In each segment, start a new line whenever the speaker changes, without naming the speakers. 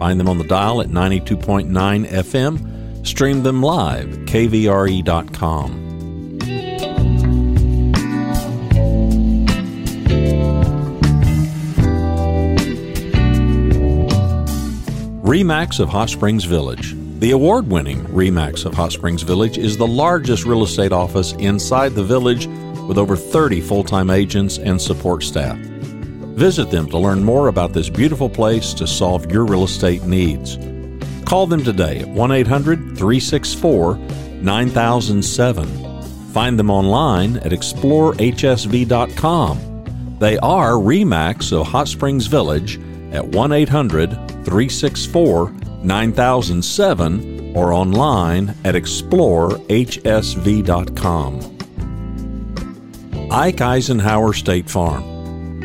Find them on the dial at 92.9 FM. Stream them live at kvre.com. REMAX of Hot Springs Village. The award winning REMAX of Hot Springs Village is the largest real estate office inside the village with over 30 full time agents and support staff. Visit them to learn more about this beautiful place to solve your real estate needs. Call them today at 1 800 364 9007. Find them online at explorehsv.com. They are REMAX of Hot Springs Village at 1 800 364 9007 or online at explorehsv.com. Ike Eisenhower State Farm.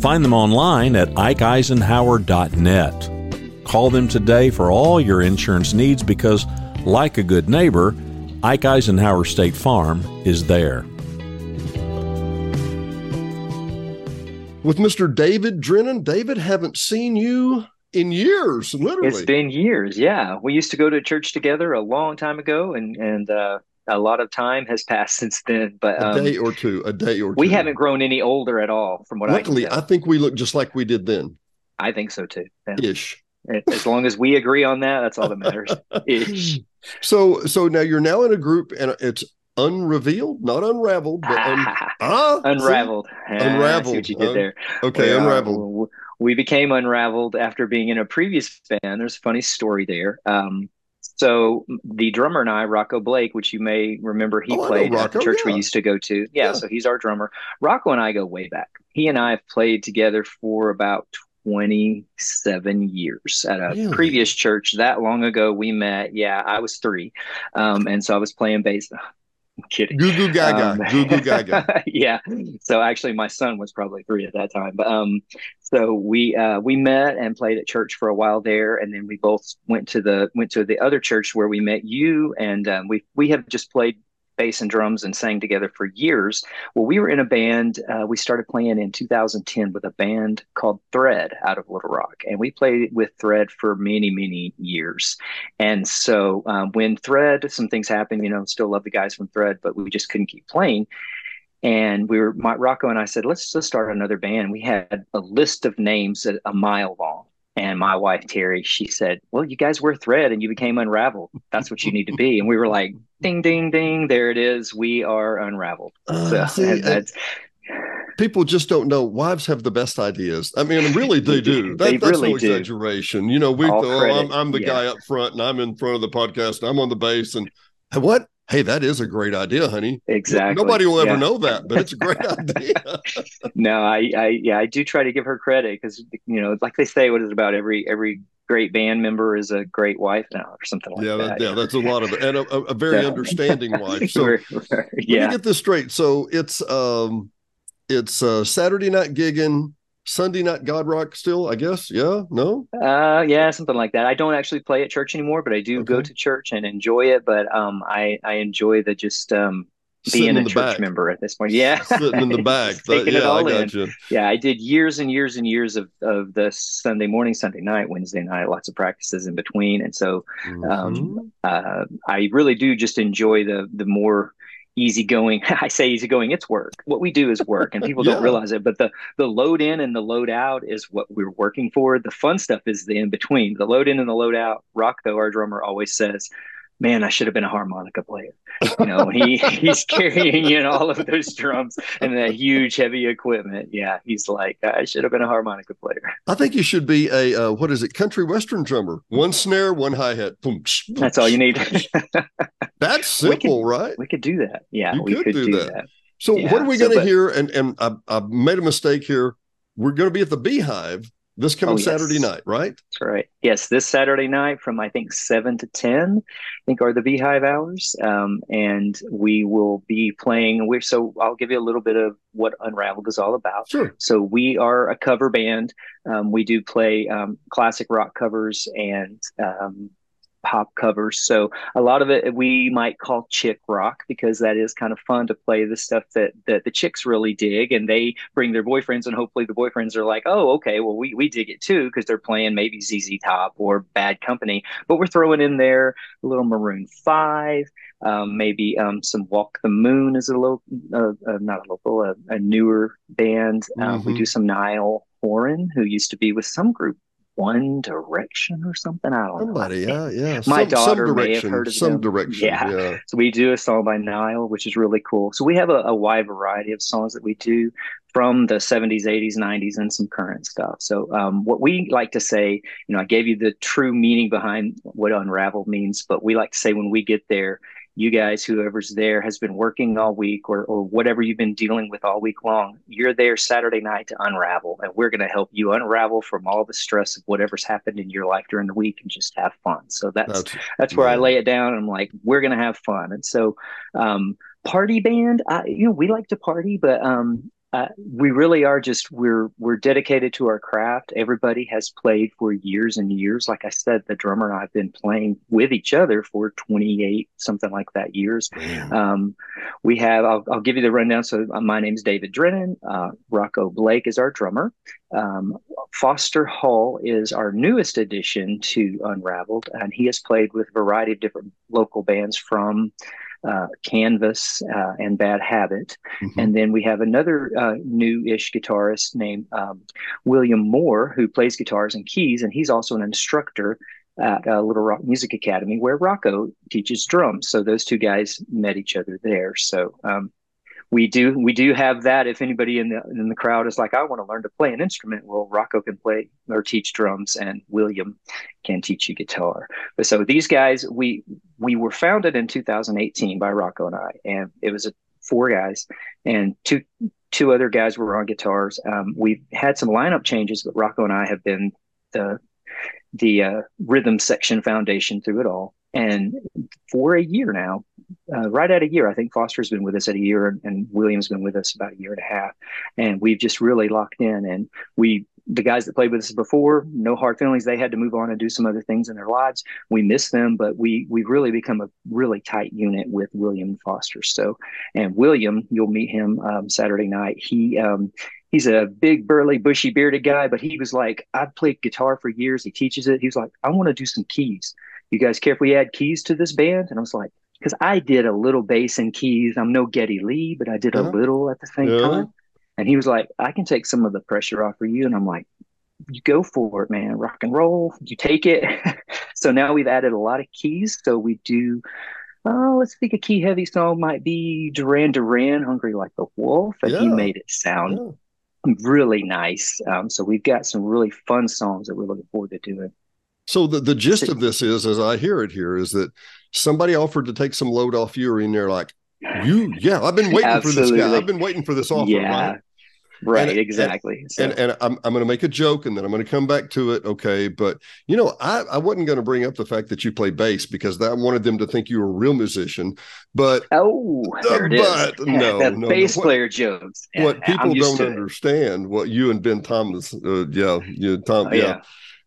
Find them online at ikeeisenhower.net. Call them today for all your insurance needs because, like a good neighbor, Ike Eisenhower State Farm is there.
With Mr. David Drennan. David, haven't seen you in years, literally.
It's been years. Yeah, we used to go to church together a long time ago, and and uh, a lot of time has passed since then. But
um, a day or two, a day or two.
We haven't grown any older at all, from what
Luckily,
I.
Luckily, I think we look just like we did then.
I think so too.
Yeah. Ish.
As long as we agree on that, that's all that matters. Ish.
So, so now you're now in a group, and it's unrevealed, not unraveled, but un-
ah, unraveled.
Ah, unraveled.
what you did there.
Okay, we unraveled.
Are, we became unraveled after being in a previous band. There's a funny story there. Um, so the drummer and I, Rocco Blake, which you may remember, he
oh,
played
Rocco,
at the church
yeah.
we used to go to. Yeah, yeah, so he's our drummer. Rocco and I go way back. He and I have played together for about 27 years at a
Really?
previous church that long ago. We met. Yeah, I was three, um, and so I was playing bass. I'm kidding.
Goo goo gaga,
Um,
goo goo gaga.
yeah. So actually, my son was probably three at that time. But um, so we uh, we met and played at church for a while there, and then we both went to the went to the other church where we met you, and um, we we have just played bass and drums and sang together for years. Well, we were in a band. Uh, we started playing in 2010 with a band called Thread out of Little Rock, and we played with Thread for many many years. And so um, when Thread, some things happened. You know, still love the guys from Thread, but we just couldn't keep playing and we were my, Rocco and I said, let's just start another band. We had a list of names a, a mile long. And my wife Terry, she said, "Well, you guys were Thread, and you became Unraveled. That's what you need to be." And we were like, "Ding, ding, ding! There it is. We are Unraveled."
Uh, see,
and that's
People just don't know. Wives have the best ideas. I mean, really, they do. That,
They
that's
really
no
do.
exaggeration. You know, we. Oh, I'm, I'm the
yeah.
guy up front, and I'm in front of the podcast, and I'm on the bass, and what? Hey, that is a great idea, honey.
exactly.
Nobody will ever
Yeah.
know that, but it's a great idea.
No, I, I, yeah, I do try to give her credit because you know, like they say, what is it about every every great band member is a great wife now or something like
yeah,
that.
that, yeah, that's a lot of it, and a, a- very
Yeah.
understanding wife. So
We're- we're-
let me get this straight. So it's um, it's uh, Saturday night gigging, Sunday night God Rock. Still, I guess. Yeah. No.
uh, yeah, something like that. I don't actually play at church anymore, but I do go to church and enjoy it. But um, I I enjoy the just um being
in
a
the
church
back.
member at this point. Yeah,
Sitting in the back. That- yeah, I got
in.
you.
Yeah, I did years and years and years of of the Sunday morning, Sunday night, Wednesday night, lots of practices in between, and so
Mhm.
um, uh, I really do just enjoy the the more easygoing. I say easygoing. It's work. What we do is work, and people
Yeah.
don't realize it. But the the load in and the load out is what we're working for. The fun stuff is the in between. The load in and the load out. Rock, though, our drummer always says. Man, I should have been a harmonica player. You know, he he's carrying in all of those drums and that huge heavy equipment. Yeah, he's like, I should have been a harmonica player.
I think you should be a uh, what is it, country western drummer? One snare, one hi hat.
That's all you need.
That's simple,
could,
right?
We could do that. Yeah,
you
we
could,
could
do,
do
that.
that.
So
Yeah,
what are we
so,
going to hear? And and I, I made a mistake here. We're going to be at the Beehive this coming
Oh, yes.
Saturday night, right?
That's right. Yes, this Saturday night from I think seven to ten, I think are the Beehive hours, um, and we will be playing. We're so I'll give you a little bit of what Unraveled is all about.
Sure.
So we are a cover band. Um, we do play um, classic rock covers and um, pop covers. So a lot of it we might call chick rock because that is kind of fun to play the stuff that that the chicks really dig, and they bring their boyfriends, and hopefully the boyfriends are like, oh, okay, well we we dig it too because they're playing maybe ZZ Top or Bad Company, but we're throwing in there a little Maroon Five. Um, maybe um, some Walk the Moon is a local, uh, uh, not a local, a, a newer band. Um, We
Mhm.
do some Niall Horan, who used to be with some group, One Direction or something. I don't
Somebody,
know.
Somebody, yeah, yeah.
My
some,
daughter
some
may have heard of
some
them.
direction.
Yeah.
yeah.
So we do a song by Niall, which is really cool. So we have a, a wide variety of songs that we do from the 70s, 80s, 90s, and some current stuff. So um, what we like to say, you know, I gave you the true meaning behind what unravel means, but we like to say when we get there, you guys, whoever's there, has been working all week or, or whatever you've been dealing with all week long. You're there Saturday night to unravel, and we're going to help you unravel from all the stress of whatever's happened in your life during the week and just have fun. So that's
That's
that's where I lay it down. And I'm like, we're gonna have fun. And so, um, party band, I, you know, we like to party, but um, uh, we really are just we're we're dedicated to our craft. Everybody has played for years and years. Like I said, the drummer and I've been playing with each other for 28 something like that years. Um, we have, I'll, I'll give you the rundown. So, my name is David Drennan. Uh, Rocco Blake is our drummer. Um, Foster Hull is our newest addition to Unraveled, and he has played with a variety of different local bands from uh, Canvas uh, and Bad Habit.
Mhm.
And then we have another uh, new ish guitarist named um, William Moore, who plays guitars and keys, and he's also an instructor at uh, Little Rock Music Academy, where Rocco teaches drums. So those two guys met each other there. So um, we do we do have that. If anybody in the in the crowd is like, I want to learn to play an instrument, well, Rocco can play or teach drums, and William can teach you guitar. But so these guys, we we were founded in 2018 by Rocco and I, and it was a, four guys and two two other guys were on guitars. Um, we've had some lineup changes, but Rocco and I have been the the uh, rhythm section foundation through it all. And for a year now, uh, right at a year, I think Foster's been with us at a year, and, and William's been with us about a year and a half. And we've just really locked in. And we, the guys that played with us before, no hard feelings. They had to move on and do some other things in their lives. We miss them, but we we've really become a really tight unit with William Foster. So, and William, you'll meet him um, Saturday night. He um, he's a big, burly, bushy, bearded guy, but he was like, I've played guitar for years. He teaches it. He was like, I want to do some keys. You guys care if we add keys to this band? And I was like, because I did a little bass and keys. I'm no Geddy Lee, but I did a little at the same
Yeah.
time. And he was like, I can take some of the pressure off for you. And I'm like, you go for it, man. Rock and roll. You take it. so now we've added a lot of keys. So we do. Oh, let's think a key heavy song might be Duran Duran, "Hungry Like the Wolf," and he made it sound
Yeah.
really nice. Um, so we've got some really fun songs that we're looking forward to doing.
So the, the gist of this is, as I hear it here, is that somebody offered to take some load off you, and they're like, "You, yeah, I've been waiting for this guy. I've been waiting for this offer."
yeah,
right?
right,
And-
exactly. so,
and and I'm I'm going to make a joke and then I'm going to come back to it. Okay, but you know I I wasn't going to bring up the fact that you play bass because that I wanted them to think you were a real musician. But
oh, there it is.
but no, no, no.
bass
What-
player jokes.
What people don't understand, what you and Ben Thomas, uh, yeah, you Tom,
Oh,
yeah,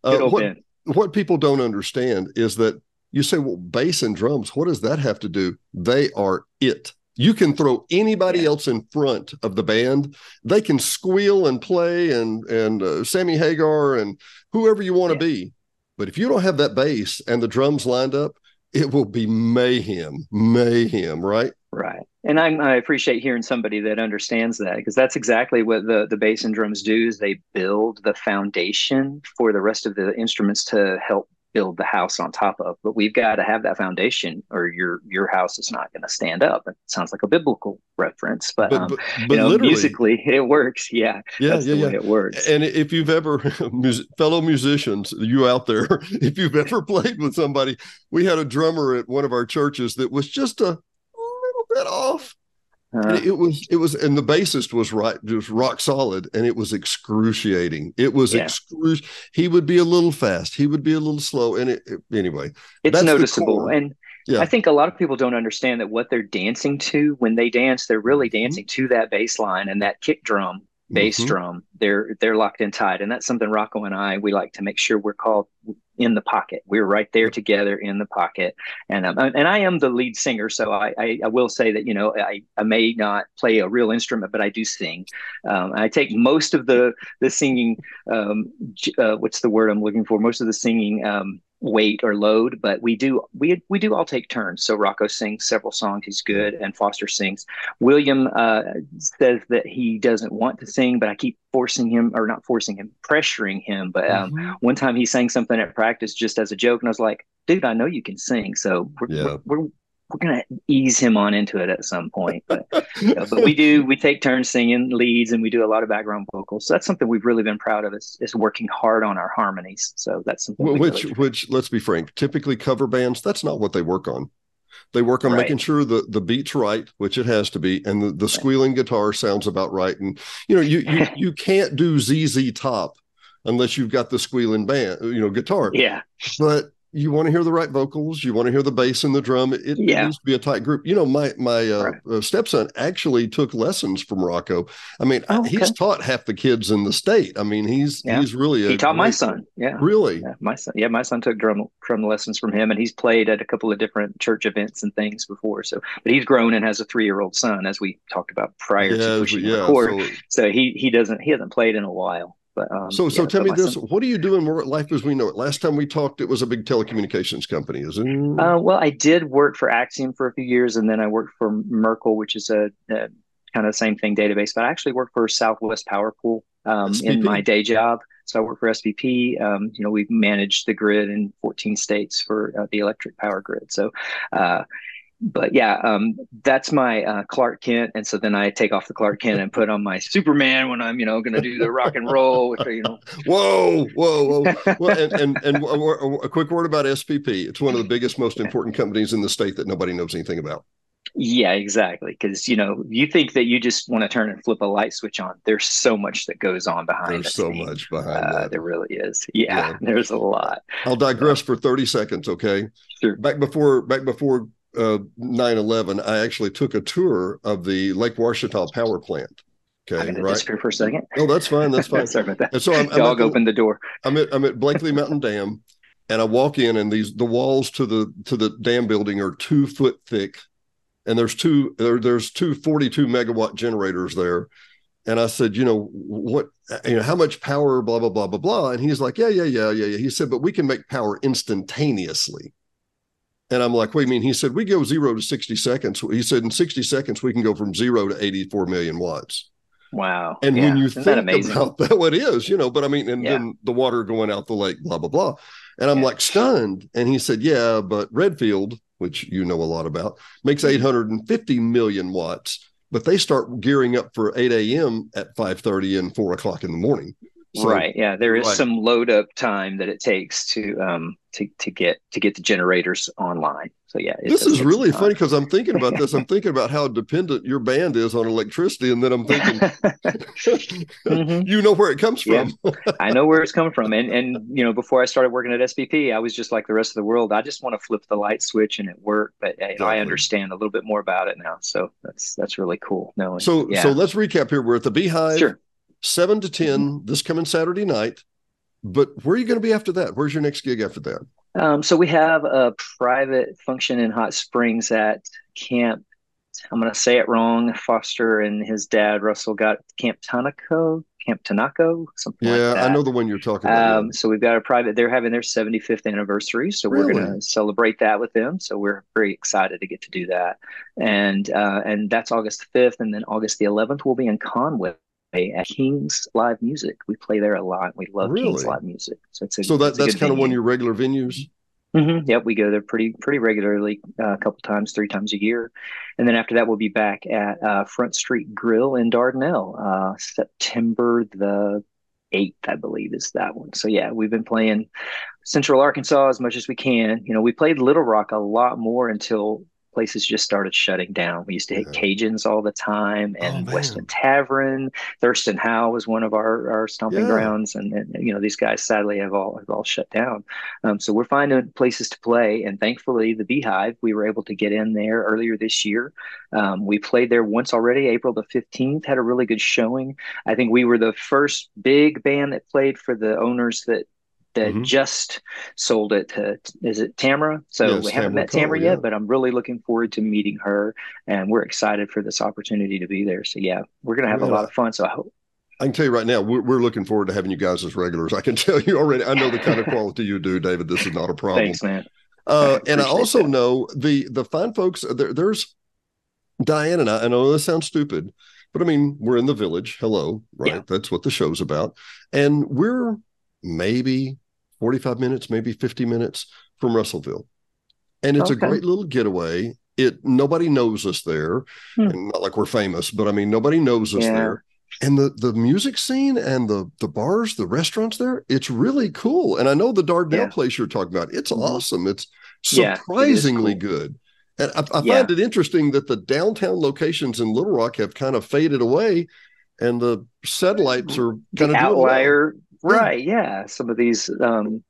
yeah,
Uh, what
Ben.
what people don't understand is that you say, well, bass and drums, what does that have to do? They are it. You can throw anybody
Yeah.
else in front of the band. They can squeal and play and and uh, Sammy Hagar and whoever you want to be. But if you don't have that bass and the drums lined up, it will be mayhem, mayhem, right?
Right. And I'm, I appreciate hearing somebody that understands that because that's exactly what the, the bass and drums do is they build the foundation for the rest of the instruments to help build the house on top of. But we've got to have that foundation, or your your house is not going to stand up. It sounds like a biblical reference, but, but, um, but, but you know, musically it works. Yeah,
yeah, yeah, yeah.
it works.
And if you've ever, fellow musicians, you out there, if you've ever played with somebody, we had a drummer at one of our churches that was just a little bit off uh, it was it was and the bassist was right just rock solid and it was excruciating it was yeah. excruciating he would be a little fast he would be a little slow and it, it anyway
it's noticeable and yeah. I think a lot of people don't understand that what they're dancing to when they dance, they're really mm-hmm. dancing to that bass line and that kick drum, bass mm-hmm. drum. They're they're locked in tight, and that's something Rocco and I we like to make sure we're called in the pocket. We're right there together in the pocket. And um, and I am the lead singer, so I, I, I, will say that you know I, I may not play a real instrument, but I do sing. Um, I take most of the the singing. Um, uh, what's the word I'm looking for? Most of the singing um, weight or load, but we do we we do all take turns. So Rocco sings several songs; he's good, and Foster sings. William uh, says that he doesn't want to sing, but I keep forcing him, or not forcing him, pressuring him. But um, mm-hmm. one time he sang something at practice just as a joke, and I was like, "Dude, I know you can sing, so we're yeah. we're, we're, we're gonna ease him on into it at some point." But you know, but we do we take turns singing leads, and we do a lot of background vocals. So that's something we've really been proud of is, is working hard on our harmonies. So that's something
which
really
which let's be frank, typically cover bands that's not what they work on. They work on right. making sure the the beat's right, which it has to be, and the, the squealing guitar sounds about right. And you know, you you, you can't do ZZ Top unless you've got the squealing band, you know, guitar.
Yeah.
But you want to hear the right vocals you want to hear the bass and the drum it, it needs to be a tight group. You know my my uh, right. uh, stepson actually took lessons from rocco. I mean oh, okay. he's taught half the kids in the state. I mean he's yeah. he's really
he taught my son. Yeah.
Really?
Yeah, my son yeah my son took drum drum lessons from him and he's played at a couple of different church events and things before so but he's grown and has a three-year-old son as we talked about prior yeah, to pushing yeah, record so, so he he doesn't he hasn't played in a while but um,
so, so yeah, tell me this: son, What are you doing more at Life as We Know It? Last time we talked, it was a big telecommunications company, isn't it?
Uh, well, I did work for Acxiom for a few years, and then I worked for Merkle, which is a, a kind of the same thing database. But I actually worked for Southwest Power Pool um, in my day job. So I work for SPP. Um, you know, we've managed the grid in 14 states for uh, the electric power grid. So, uh, but yeah, um, that's my uh, Clark Kent, and so then I take off the Clark Kent and put on my Superman when I'm, you know, going to do the rock and roll. With, you know,
whoa, whoa, whoa! well, and and, and a, quick word about SPP. It's one of the biggest, most important companies in the state that nobody knows anything about.
Yeah, exactly. Because you know, you think that you just want to turn and flip a light switch on. There's so much that goes on behind.
There's so much behind uh.
There really is. Yeah, yeah, there's a lot.
I'll digress for 30 seconds. Okay.
Sure.
Back before, back before uh, 9-11 i actually took a tour of the lake Ouachita power plant.
Okay I'm right? disappear for a second.
Oh that's fine that's fine.
Sorry about that. And so i'm, I'm dog opened the door.
I'm at i'm at blakely mountain dam and i walk in and these the walls to the to the dam building are two foot thick and there's two there, there's two 42 megawatt generators there. And I said, you know, what, you know, how much power, blah, blah, blah, blah, blah. And he's like, yeah, yeah, yeah, yeah, yeah. He said, but we can make power instantaneously. And I'm like, wait, I mean, he said, we go zero to 60 seconds. He said, in 60 seconds, we can go from zero to 84 million watts.
Wow.
And yeah. when you Isn't think about that, what is, you know, but I mean, and yeah. then the water going out the lake, blah, blah, blah. And I'm yeah. like stunned. And he said, yeah, but Redfield, which you know a lot about, makes mm-hmm. 850 million watts, but they start gearing up for 8 a.m. at 5.30 and 4 o'clock in the morning.
So, right. Yeah. There is some load up time that it takes to um to to get to get the generators online. So yeah,
this is really funny because I'm thinking about this. I'm thinking about how dependent your band is on electricity, and then I'm thinking, mm-hmm. you know where it comes from.
Yeah, I know where it's coming from, and and you know before I started working at SPP, I was just like the rest of the world. I just want to flip the light switch and it worked. But exactly. I understand a little bit more about it now, so that's that's really cool. No,
so
yeah.
so let's recap here. We're at the Beehive. Sure seven to 10 mm-hmm. this coming Saturday night. But where are you going to be after that? Where's your next gig after that?
Um, so we have a private function in Hot Springs at Camp. I'm going to say it wrong. Foster and his dad Russell got Camp Tanako, Camp Tanako, something
yeah,
like
I know the one you're talking about.
Um, so we've got a private. They're having their 75th anniversary, so really? we're going to celebrate that with them. So we're very excited to get to do that, and uh, and that's August 5th, and then August the 11th we'll be in Conway at King's Live Music. We play there a lot. We love
Really?
King's Live Music. So it's a,
So that that's kind of one of your regular venues.
hmm Yep, we go there pretty pretty regularly, uh, a couple times, three times a year, and then after that, we'll be back at uh, Front Street Grill in Dardanelle, uh, September the eighth, I believe, is that one. So yeah, we've been playing Central Arkansas as much as we can. You know, we played Little Rock a lot more until places just started shutting down. We used to hit
Yeah.
Cajuns all the time,
Oh,
and
man.
Weston Tavern, Thurston Howe was one of our our stomping
Yeah.
grounds, and, and you know these guys sadly have all have all shut down. Um, so we're finding places to play, and thankfully, the Beehive, we were able to get in there earlier this year. Um, we played there once already, April the 15th, had a really good showing. I think we were the first big band that played for the owners that that
Mhm.
just sold it to, is it Tamara? So
Yes,
we haven't
Tamara
met Tamara
Cole,
yet,
yeah.
but I'm really looking forward to meeting her, and we're excited for this opportunity to be there. So yeah, we're gonna have
Man,
a lot of fun. So I hope.
I can tell you right now, we're, we're looking forward to having you guys as regulars. I can tell you already. I know the kind of quality you do, David. This is not a problem.
Thanks, man.
Uh,
I
and I also
that.
know the the fine folks. There, there's Diane and I. I know this sounds stupid, but I mean we're in the village. Hello, right?
Yeah.
That's what the show's about, and we're maybe forty five minutes, maybe fifty minutes from Russellville, and it's
Okay.
a great little getaway. It nobody knows us there,
Hmm.
and not like we're famous, but I mean nobody knows us
Yeah.
there. And the the music scene and the the bars, the restaurants there, it's really cool. And I know the Dardanelle
Yeah.
place you're talking about. It's
Mhm.
awesome. It's
Yeah, it
surprisingly
cool.
good. And I, I find it interesting that the downtown locations in Little Rock have kind of faded away, and the satellites are
the
kind of doing well.
outlier. Right? Yeah, some of these um,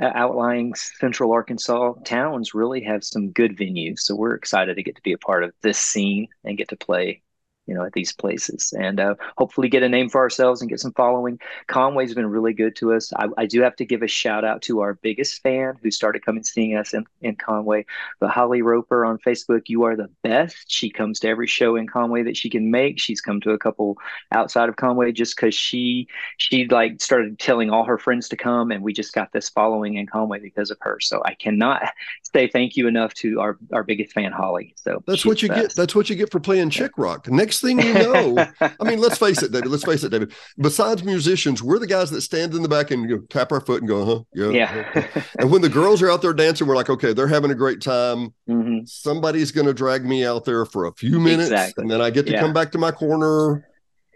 outlying Central Arkansas towns really have some good venues, so we're excited to get to be a part of this scene and get to play, you know, at these places, and uh, hopefully get a name for ourselves and get some following. Conway's been really good to us. I, I do have to give a shout out to our biggest fan who started coming seeing us in, in Conway, but Holly Roper on Facebook. You are the best. She comes to every show in Conway that she can make. She's come to a couple outside of Conway just because she she like started telling all her friends to come, and we just got this following in Conway because of her. So I cannot say thank you enough to our our biggest fan, Holly. So
That's what you
the
get. That's what you get for playing chick rock. Next thing you know, I mean, let's face it, David. Let's face it, David. Besides musicians, we're the guys that stand in the back and go, tap our foot and go, huh? Yeah.
yeah.
And when the girls are out there dancing, we're like, okay, they're having a great time.
hmm
Somebody's going to drag me out there for a few minutes,
Exactly.
and then I get to
Yeah.
come back to my corner.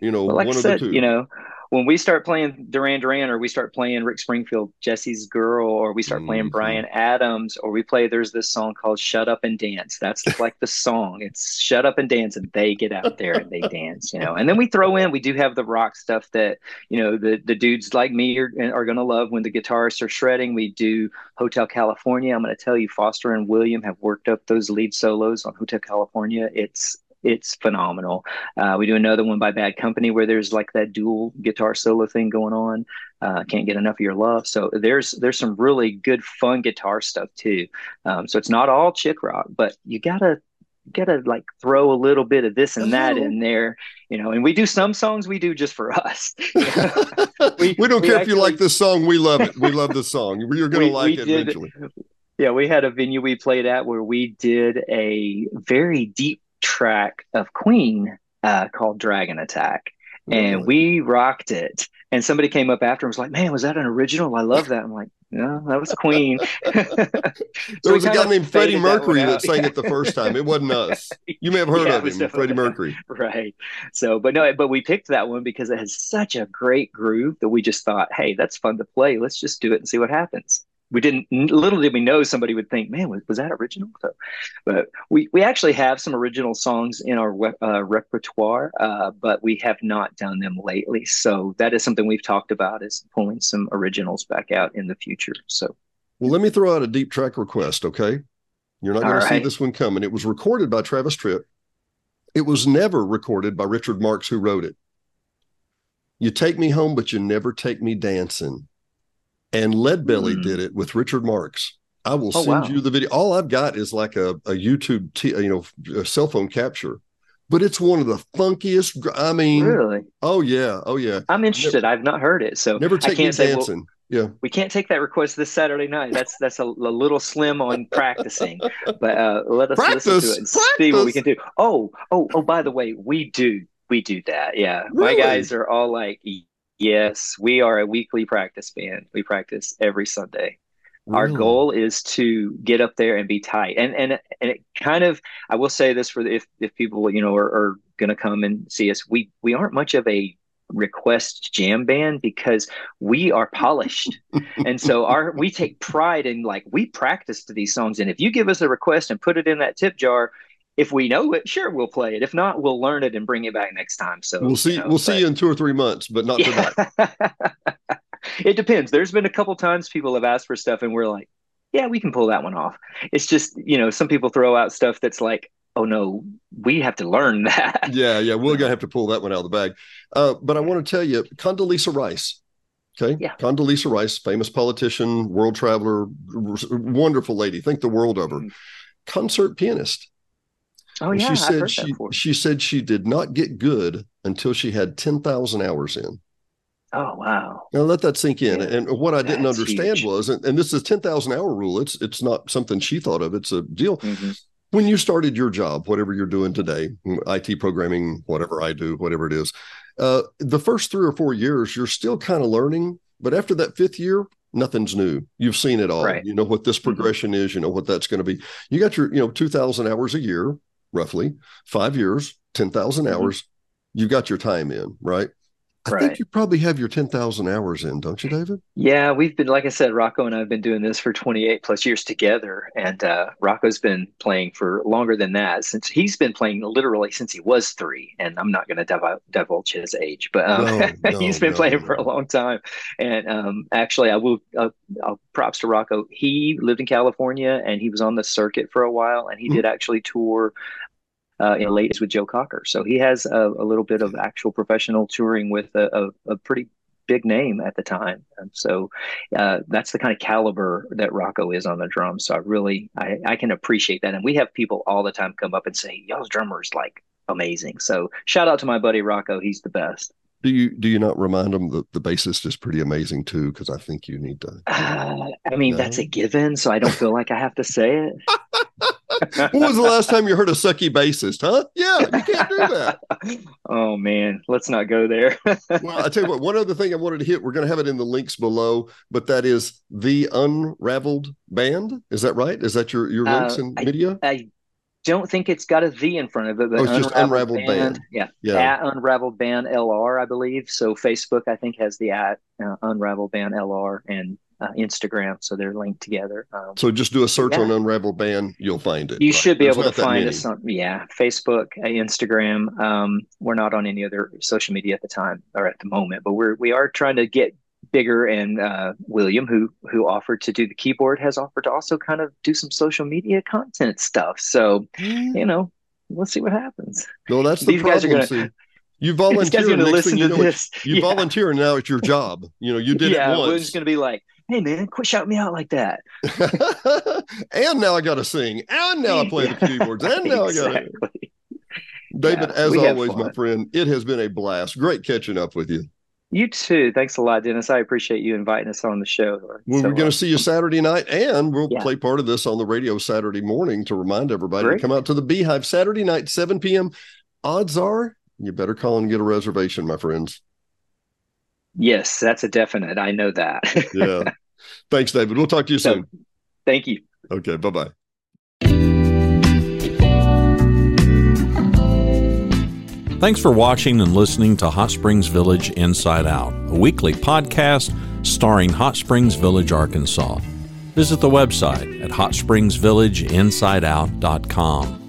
You know,
Well, like
one
I
of
said,
the two.
you know, when we start playing Duran Duran or we start playing Rick Springfield, Jesse's Girl, or we start playing
Mhm.
Bryan Adams, or we play, there's this song called Shut Up and Dance. That's like the song. It's Shut Up and Dance, and they get out there and they dance, you know. And then we throw in, we do have the rock stuff that, you know, the, the dudes like me are, are going to love when the guitarists are shredding. We do Hotel California. I'm going to tell you, Foster and William have worked up those lead solos on Hotel California. It's it's phenomenal. Uh, we do another one by Bad Company where there's like that dual guitar solo thing going on. Uh, can't get enough of your love. So there's there's some really good fun guitar stuff too. Um, so it's not all chick rock, but you gotta you gotta like throw a little bit of this and that in there, you know. And we do some songs we do just for us.
we,
We-
don't
we
care if you like this song. We love it. We love this song. You're going to
We-
like
we
it
did-
eventually.
Yeah, we had a venue we played at where we did a very deep track of Queen uh, called Dragon Attack. And we rocked it. And somebody came up after and was like, Man, was that an original? I love that. I'm like, No, that was Queen.
there was a guy named Freddie Mercury that,
out.
sang it the first time. It wasn't us. You may have heard
Yeah,
of him, Freddie Mercury.
Right. So, but no, but we picked that one because it has such a great groove that we just thought, hey, that's fun to play. Let's just do it and see what happens. We didn't, little did we know somebody would think, man, was, was that original? So, but we, we actually have some original songs in our uh, repertoire, uh, but we have not done them lately. So that is something we've talked about is pulling some originals back out in the future. So,
Well, let me throw out a deep track request, okay? You're not going
All
to see this one coming. It was recorded by Travis Tritt. It was never recorded by Richard Marx, who wrote it. You take me home, but you never take me dancing. And Leadbelly
Hmm.
did it with Richard Marx. I will
Oh,
send
wow.
you the video. All I've got is like a, a YouTube, t- you know, a cell phone capture, but it's one of the funkiest. I mean,
really,
oh yeah, oh yeah.
I'm interested. I've not heard it. So
Never
I
take me
can't say, well,
dancing. yeah.
we can't take that request this Saturday night. That's that's a, a little slim on practicing, but uh, let us listen to it and see what we can do. Oh, oh, oh! By the way, we do we do that. Yeah,
Really?
my guys are all like, yes, we are a weekly practice band. We practice every Sunday. Our goal is to get up there and be tight. And and and it kind of I will say this for the, if if people you know are, are going to come and see us, we we aren't much of a request jam band because we are polished. and so our we take pride in like we practice to these songs and if you give us a request and put it in that tip jar if we know it, sure we'll play it. If not, we'll learn it and bring it back next time. So
We'll see.
you know,
we'll see you in two or three months, but not tonight.
it depends. There's been a couple times people have asked for stuff and we're like, yeah, we can pull that one off. It's just, you know, some people throw out stuff that's like, oh no, we have to learn that.
yeah, yeah, we're gonna have to pull that one out of the bag. Uh, but I want to tell you, Condoleezza Rice. Okay,
Yeah.
Condoleezza Rice, famous politician, world traveler, wonderful lady. Think the world of her.
Mhm.
Concert pianist.
Oh
And
yeah,
she said she she said she did not get good until she had ten thousand hours in.
Oh wow.
Now let that sink in.
Yeah,
and what I didn't understand
huge.
was, and, and this is ten thousand hour rule. It's it's not something she thought of. It's a deal.
Mhm.
When you started your job, whatever you're doing today, IT programming, whatever I do, whatever it is, uh, the first three or four years, you're still kind of learning. But after that fifth year, nothing's new. You've seen it all.
Right.
You know what this
Mhm.
progression is. You know what that's going to be. You got your, you know, two thousand hours a year, roughly five years, ten
Mhm.
hours. You got your time in, right? I think you probably have your ten thousand hours in, don't you, David?
Yeah, we've been, like I said, Rocco and I have been doing this for 28 plus years together. And uh, Rocco's been playing for longer than that since he's been playing literally since he was three. And I'm not going to divulge his age, but um,
No, no,
he's been
no,
playing for a long time. And um, actually, I will, uh, uh, props to Rocco. He lived in California and he was on the circuit for a while and he
Mhm.
did actually tour uh, in ladies with Joe Cocker. So he has a, a little bit of actual professional touring with a, a, a pretty big name at the time. And so uh, that's the kind of caliber that Rocco is on the drums. So I really, I, I can appreciate that. And we have people all the time come up and say, y'all's drummer is like amazing. So shout out to my buddy Rocco. He's the best.
Do you do you not remind them that the bassist is pretty amazing too? Because I think you need to.
Uh, I mean,
No.
that's a given. So I don't feel like I have to say it.
When was the last time you heard a sucky bassist? Huh? Yeah, you can't do that.
oh man, let's not go there.
Well, I tell you what. One other thing I wanted to hit. We're going to have it in the links below, but that is the Unraveled Band. Is that right? Is that your your links
Uh,
in
I-
media?
I don't think it's got a V in front of it, but
Oh, it's just Unraveled Band.
Yeah,
Yeah.
at Unraveled Band LR, I believe. So Facebook, I think, has the at uh, Unraveled Band LR and uh, Instagram, so they're linked together. Um,
So just do a search
Yeah.
on Unraveled Band. You'll find it.
you
right?
should be
There's
able to find us on, yeah, Facebook, uh, Instagram. Um, we're not on any other social media at the time or at the moment, but we're we are trying to get bigger. And uh, William, who who offered to do the keyboard, has offered to also kind of do some social media content stuff. So you know, we'll see what happens.
No, that's the
These guys are gonna-
See, you volunteer.
to
next
listen
thing you
to
know,
this.
You
yeah.
volunteer, and now it's your job. You know, you did
yeah,
it
William's
once.
going to be like, "Hey, man, quit shouting me out like that."
and now I got to sing, and now I play the keyboards, and now I got to. David,
Yeah,
as always, my friend, it has been a blast. Great catching up with you.
You too. Thanks a lot, Dennis. I appreciate you inviting us on the show.
Well,
So,
we're going
uh,
to see you Saturday night, and we'll
Yeah.
play part of this on the radio Saturday morning to remind everybody
Great.
to come out to the Beehive Saturday night, 7 p.m. Odds are you better call and get a reservation, my friends.
Yes, that's a definite. I know that.
Yeah. Thanks, David. We'll talk to you
So-
soon.
Thank you.
Okay. Bye bye.
Thanks for watching and listening to Hot Springs Village Inside Out, a weekly podcast starring Hot Springs Village, Arkansas. Visit the website at hotspringsvillageinsideout.com.